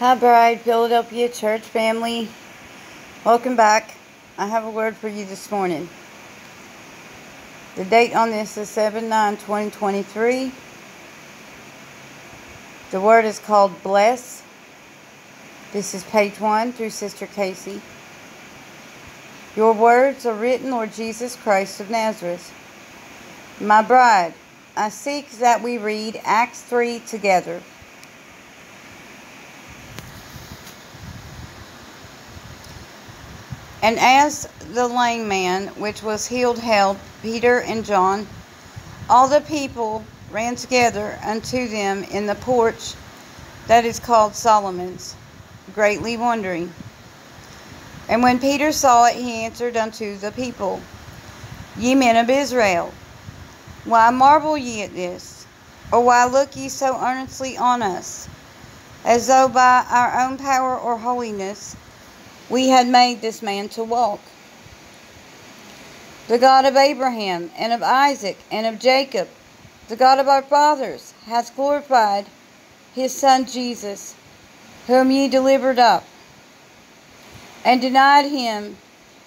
Hi, Bride, Philadelphia Church family. Welcome back. I have a word for you this morning. The date on this is 7 9 2023. The word is called bless. This is page 1 through Sister Casey. Your words are written, Lord Jesus Christ of Nazareth. My bride, I seek that we read Acts 3 together. And as the lame man which was healed held Peter and John, all the people ran together unto them in the porch that is called Solomon's, greatly wondering. And when Peter saw it, he answered unto the people, Ye men of Israel, why marvel ye at this? Or why look ye so earnestly on us, as though by our own power or holiness we had made this man to walk. The God of Abraham and of Isaac and of Jacob, the God of our fathers, hath glorified his Son Jesus, whom ye delivered up, and denied him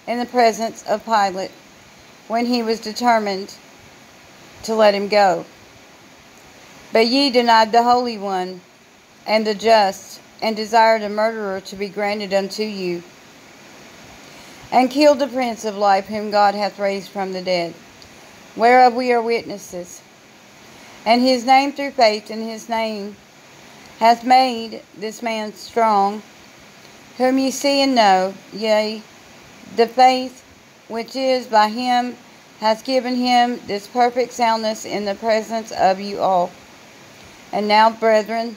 in the presence of Pilate when he was determined to let him go. But ye denied the Holy One and the just, and desired a murderer to be granted unto you and killed the Prince of Life, whom God hath raised from the dead, whereof we are witnesses. And his name through faith in his name hath made this man strong, whom ye see and know, yea, the faith which is by him hath given him this perfect soundness in the presence of you all. And now, brethren,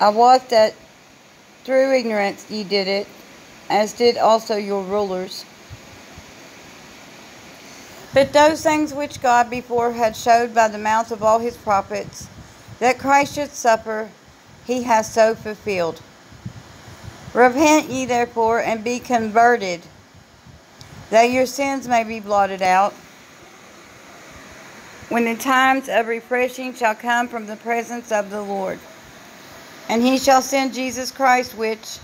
I wot that through ignorance ye did it, as did also your rulers. But those things which God before had showed by the mouth of all his prophets, that Christ should suffer, he has so fulfilled. Repent ye therefore, and be converted, that your sins may be blotted out, when the times of refreshing shall come from the presence of the Lord. And he shall send Jesus Christ, which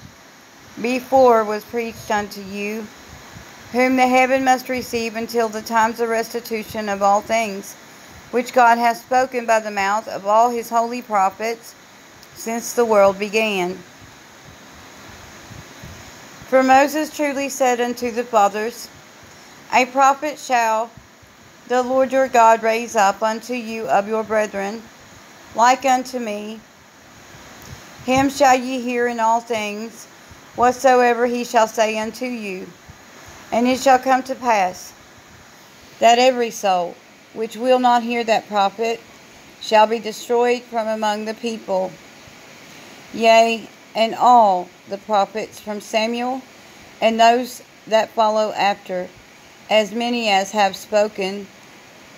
before was preached unto you, whom the heaven must receive until the times of restitution of all things, which God hath spoken by the mouth of all his holy prophets since the world began. For Moses truly said unto the fathers, A prophet shall the Lord your God raise up unto you of your brethren, like unto me. Him shall ye hear in all things whatsoever he shall say unto you. And it shall come to pass that every soul which will not hear that prophet shall be destroyed from among the people. Yea, and all the prophets from Samuel and those that follow after, as many as have spoken,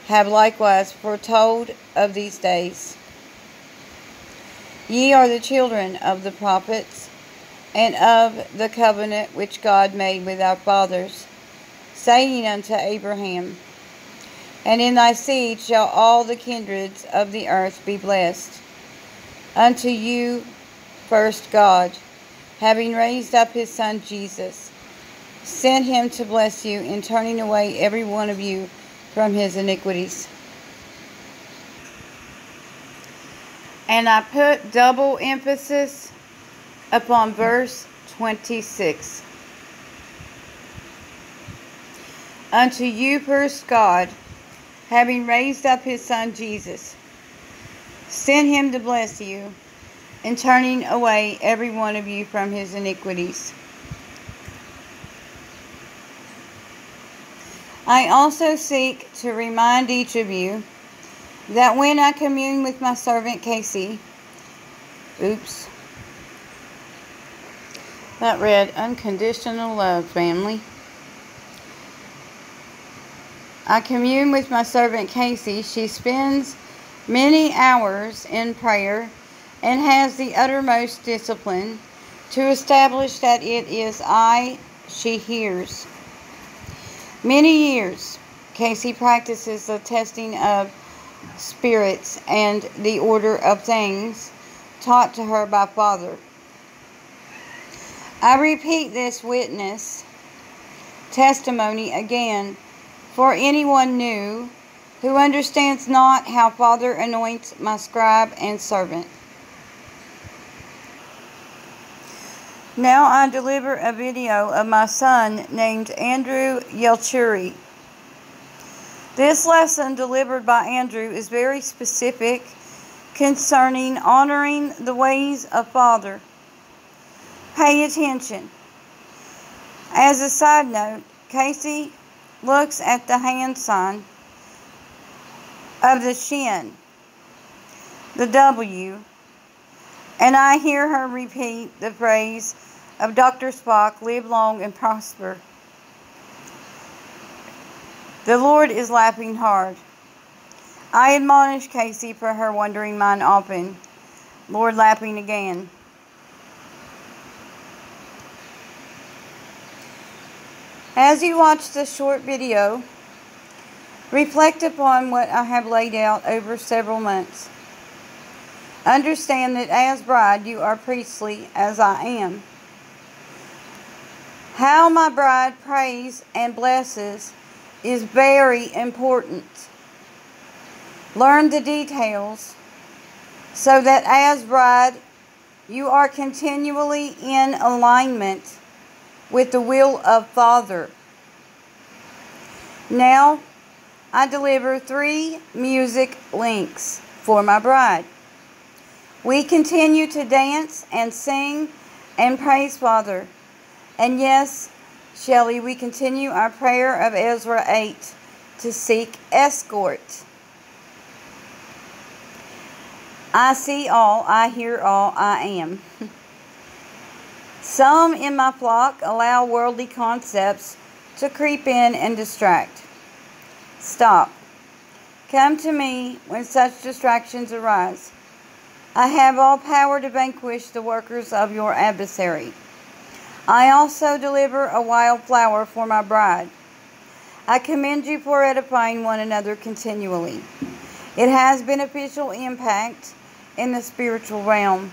have likewise foretold of these days. Ye are the children of the prophets and of the covenant which God made with our fathers, saying unto Abraham, And in thy seed shall all the kindreds of the earth be blessed. Unto you first God, having raised up his Son Jesus, sent him to bless you in turning away every one of you from his iniquities. And I put double emphasis upon verse 26. Unto you first God, having raised up his Son Jesus, sent him to bless you, and turning away every one of you from his iniquities. I also seek to remind each of you that when I commune with my servant Casey, oops, that read Unconditional Love, family. I commune with my servant Casey. She spends many hours in prayer and has the uttermost discipline to establish that it is I she hears. Many years, Casey practices the testing of spirits and the order of things taught to her by Father I repeat this witness testimony again for anyone new who understands not how Father anoints my scribe and servant. Now I deliver a video of my son named Andrew Yelchuri. This lesson delivered by Andrew is very specific concerning honoring the ways of Father. Pay attention. As a side note, Casey looks at the hand sign of the shin, the W, and I hear her repeat the phrase of Dr. Spock live long and prosper. The Lord is laughing hard. I admonish Casey for her wandering mind often. Lord laughing again. As you watch this short video, reflect upon what I have laid out over several months. Understand that as bride you are priestly as I am. How my bride prays and blesses is very important. Learn the details so that as bride you are continually in alignment with the will of Father. Now, I deliver three music links for my bride. We continue to dance and sing and praise Father. And yes, Shelley, we continue our prayer of Ezra 8 to seek escort. I see all, I hear all, I am. Some in my flock allow worldly concepts to creep in and distract. Stop. Come to me when such distractions arise. I have all power to vanquish the workers of your adversary. I also deliver a wild flower for my bride. I commend you for edifying one another continually. It has beneficial impact in the spiritual realm.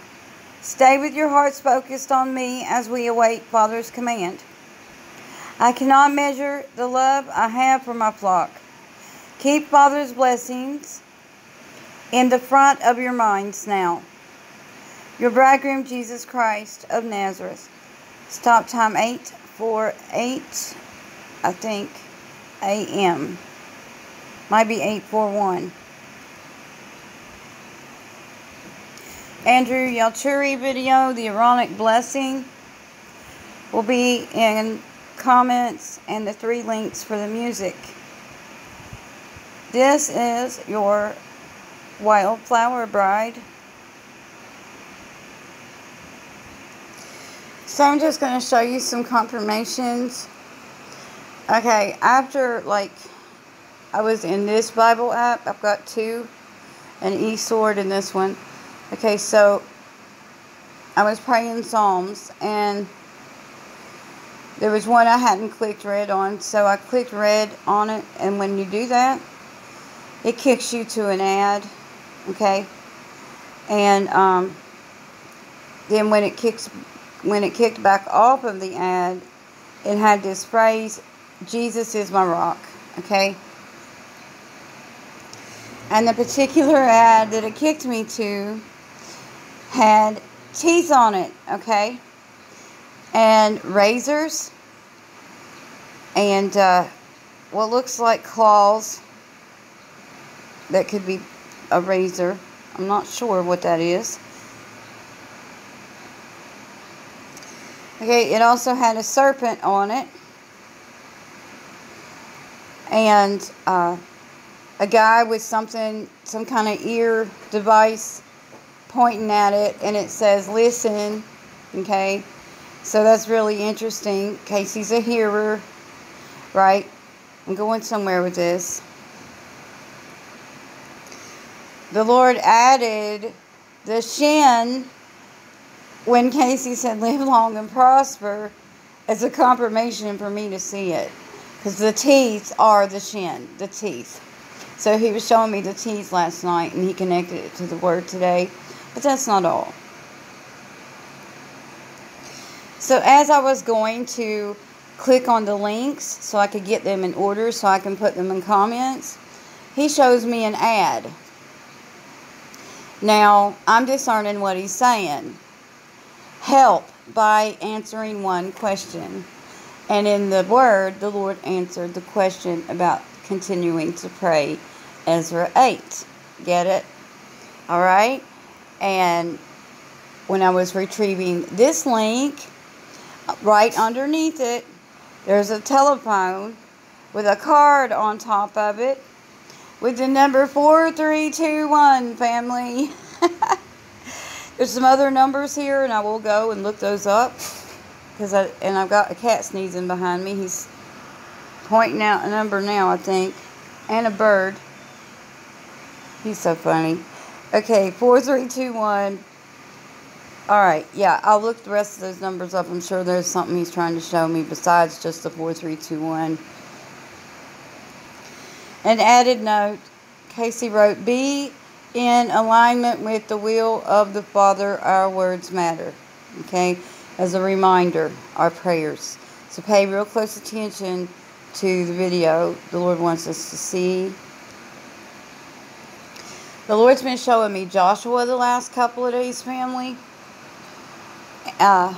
Stay with your hearts focused on me as we await Father's command. I cannot measure the love I have for my flock. Keep Father's blessings in the front of your minds now. Your bridegroom, Jesus Christ of Nazareth. Stop time 8 for 8, I think, a.m. Might be 841. Andrew Yalchuri video, the Aaronic Blessing, will be in comments and the three links for the music. This is your Wildflower Bride. So I'm just going to show you some confirmations. Okay, after like I was in this Bible app, I've got two, an e-sword in this one. Okay, so I was praying Psalms and there was one I hadn't clicked red on, so I clicked red on it, and when you do that, it kicks you to an ad, okay? And um, then when it kicks when it kicked back off of the ad, it had this phrase, Jesus is my rock, okay? And the particular ad that it kicked me to had teeth on it, okay? And razors and uh, what looks like claws that could be a razor. I'm not sure what that is. Okay, it also had a serpent on it. And uh, a guy with something, some kind of ear device pointing at it. And it says, listen. Okay, so that's really interesting. Casey's a hearer, right? I'm going somewhere with this. The Lord added the shin when Casey said live long and prosper, it's a confirmation for me to see it. Because the teeth are the shin, the teeth. So he was showing me the teeth last night and he connected it to the word today. But that's not all. So as I was going to click on the links so I could get them in order so I can put them in comments, he shows me an ad. Now, I'm discerning what he's saying. Help by answering one question. And in the word, the Lord answered the question about continuing to pray. Ezra 8. Get it? All right? And when I was retrieving this link, right underneath it, there's a telephone with a card on top of it with the number 4321, family. There's some other numbers here, and I will go and look those up. Cause I, and I've got a cat sneezing behind me. He's pointing out a number now, I think. And a bird. He's so funny. Okay, 4321. Alright, yeah, I'll look the rest of those numbers up. I'm sure there's something he's trying to show me besides just the 4321. An added note Casey wrote, Be in alignment with the will of the Father, our words matter. Okay? As a reminder, our prayers. So pay real close attention to the video the Lord wants us to see. The Lord's been showing me Joshua the last couple of days, family. Uh,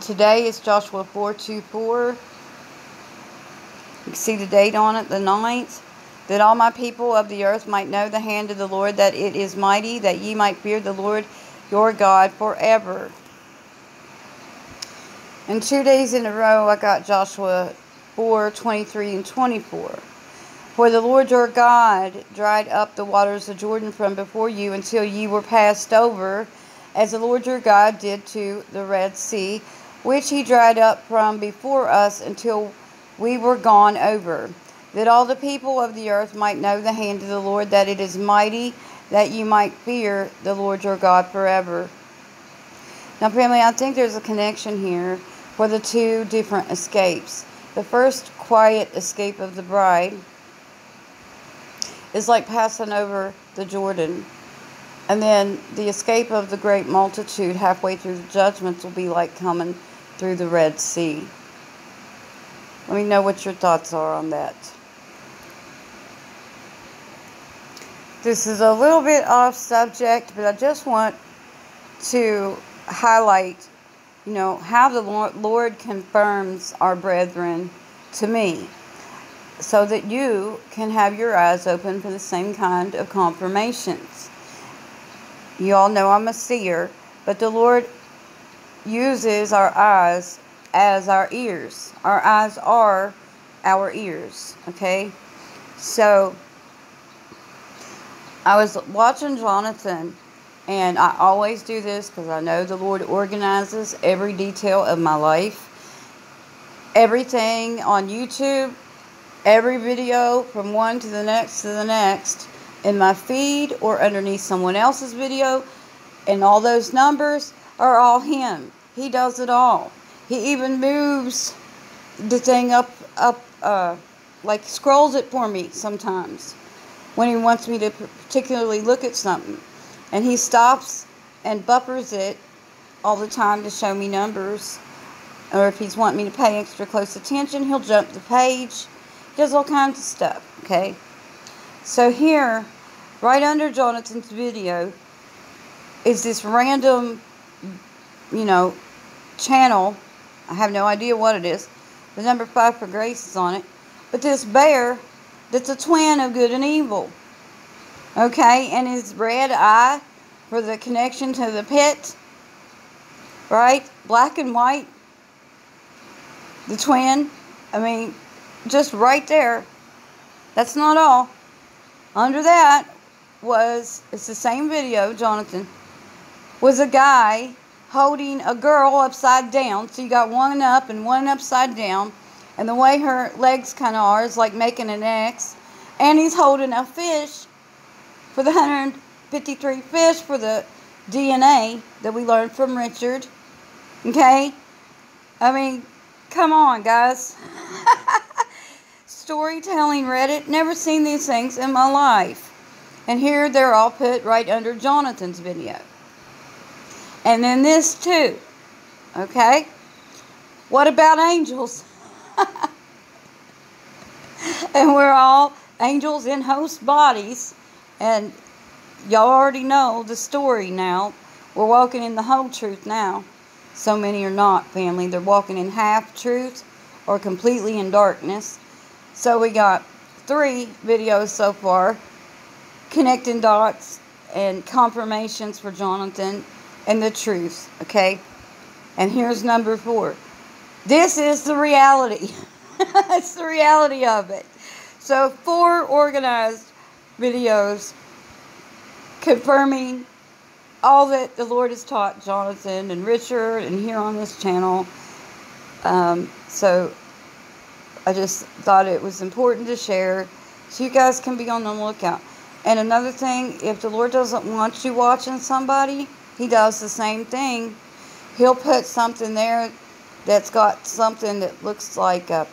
today is Joshua 424. You can see the date on it, the 9th that all my people of the earth might know the hand of the Lord, that it is mighty, that ye might fear the Lord your God forever. And two days in a row, I got Joshua 4 23 and 24. For the Lord your God dried up the waters of Jordan from before you until ye were passed over, as the Lord your God did to the Red Sea, which he dried up from before us until we were gone over that all the people of the earth might know the hand of the Lord, that it is mighty, that you might fear the Lord your God forever. Now, family, I think there's a connection here for the two different escapes. The first quiet escape of the bride is like passing over the Jordan. And then the escape of the great multitude halfway through the judgments will be like coming through the Red Sea. Let me know what your thoughts are on that. This is a little bit off subject, but I just want to highlight, you know, how the Lord confirms our brethren to me so that you can have your eyes open for the same kind of confirmations. You all know I'm a seer, but the Lord uses our eyes as our ears. Our eyes are our ears, okay? So, I was watching Jonathan, and I always do this because I know the Lord organizes every detail of my life. Everything on YouTube, every video from one to the next to the next, in my feed or underneath someone else's video, and all those numbers are all Him. He does it all. He even moves the thing up, up, uh, like scrolls it for me sometimes when he wants me to particularly look at something. And he stops and buffers it all the time to show me numbers. Or if he's wanting me to pay extra close attention, he'll jump the page. He does all kinds of stuff, okay? So here, right under Jonathan's video, is this random, you know, channel. I have no idea what it is. The number five for grace is on it. But this bear that's a twin of good and evil. Okay, and his red eye for the connection to the pit. Right? Black and white. The twin. I mean, just right there. That's not all. Under that was, it's the same video, Jonathan, was a guy holding a girl upside down. So you got one up and one upside down and the way her legs kind of are is like making an X. And he's holding a fish for the 153 fish for the DNA that we learned from Richard. Okay? I mean, come on, guys. Storytelling Reddit. Never seen these things in my life. And here they're all put right under Jonathan's video. And then this too. Okay? What about angels? and we're all angels in host bodies. And y'all already know the story now. We're walking in the whole truth now. So many are not, family. They're walking in half truth or completely in darkness. So we got three videos so far connecting dots and confirmations for Jonathan and the truth, okay? And here's number four. This is the reality. it's the reality of it. So, four organized videos confirming all that the Lord has taught Jonathan and Richard and here on this channel. Um, so, I just thought it was important to share so you guys can be on the lookout. And another thing, if the Lord doesn't want you watching somebody, He does the same thing. He'll put something there that's got something that looks like a,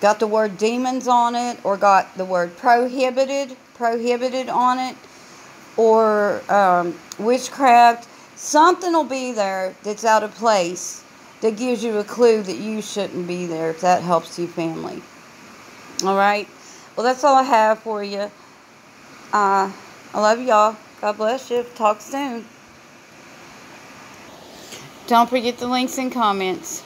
got the word demons on it or got the word prohibited, prohibited on it, or um, witchcraft. Something will be there that's out of place that gives you a clue that you shouldn't be there if that helps you family. All right. Well, that's all I have for you. Uh, I love y'all. God bless you. Talk soon. Don't forget the links and comments.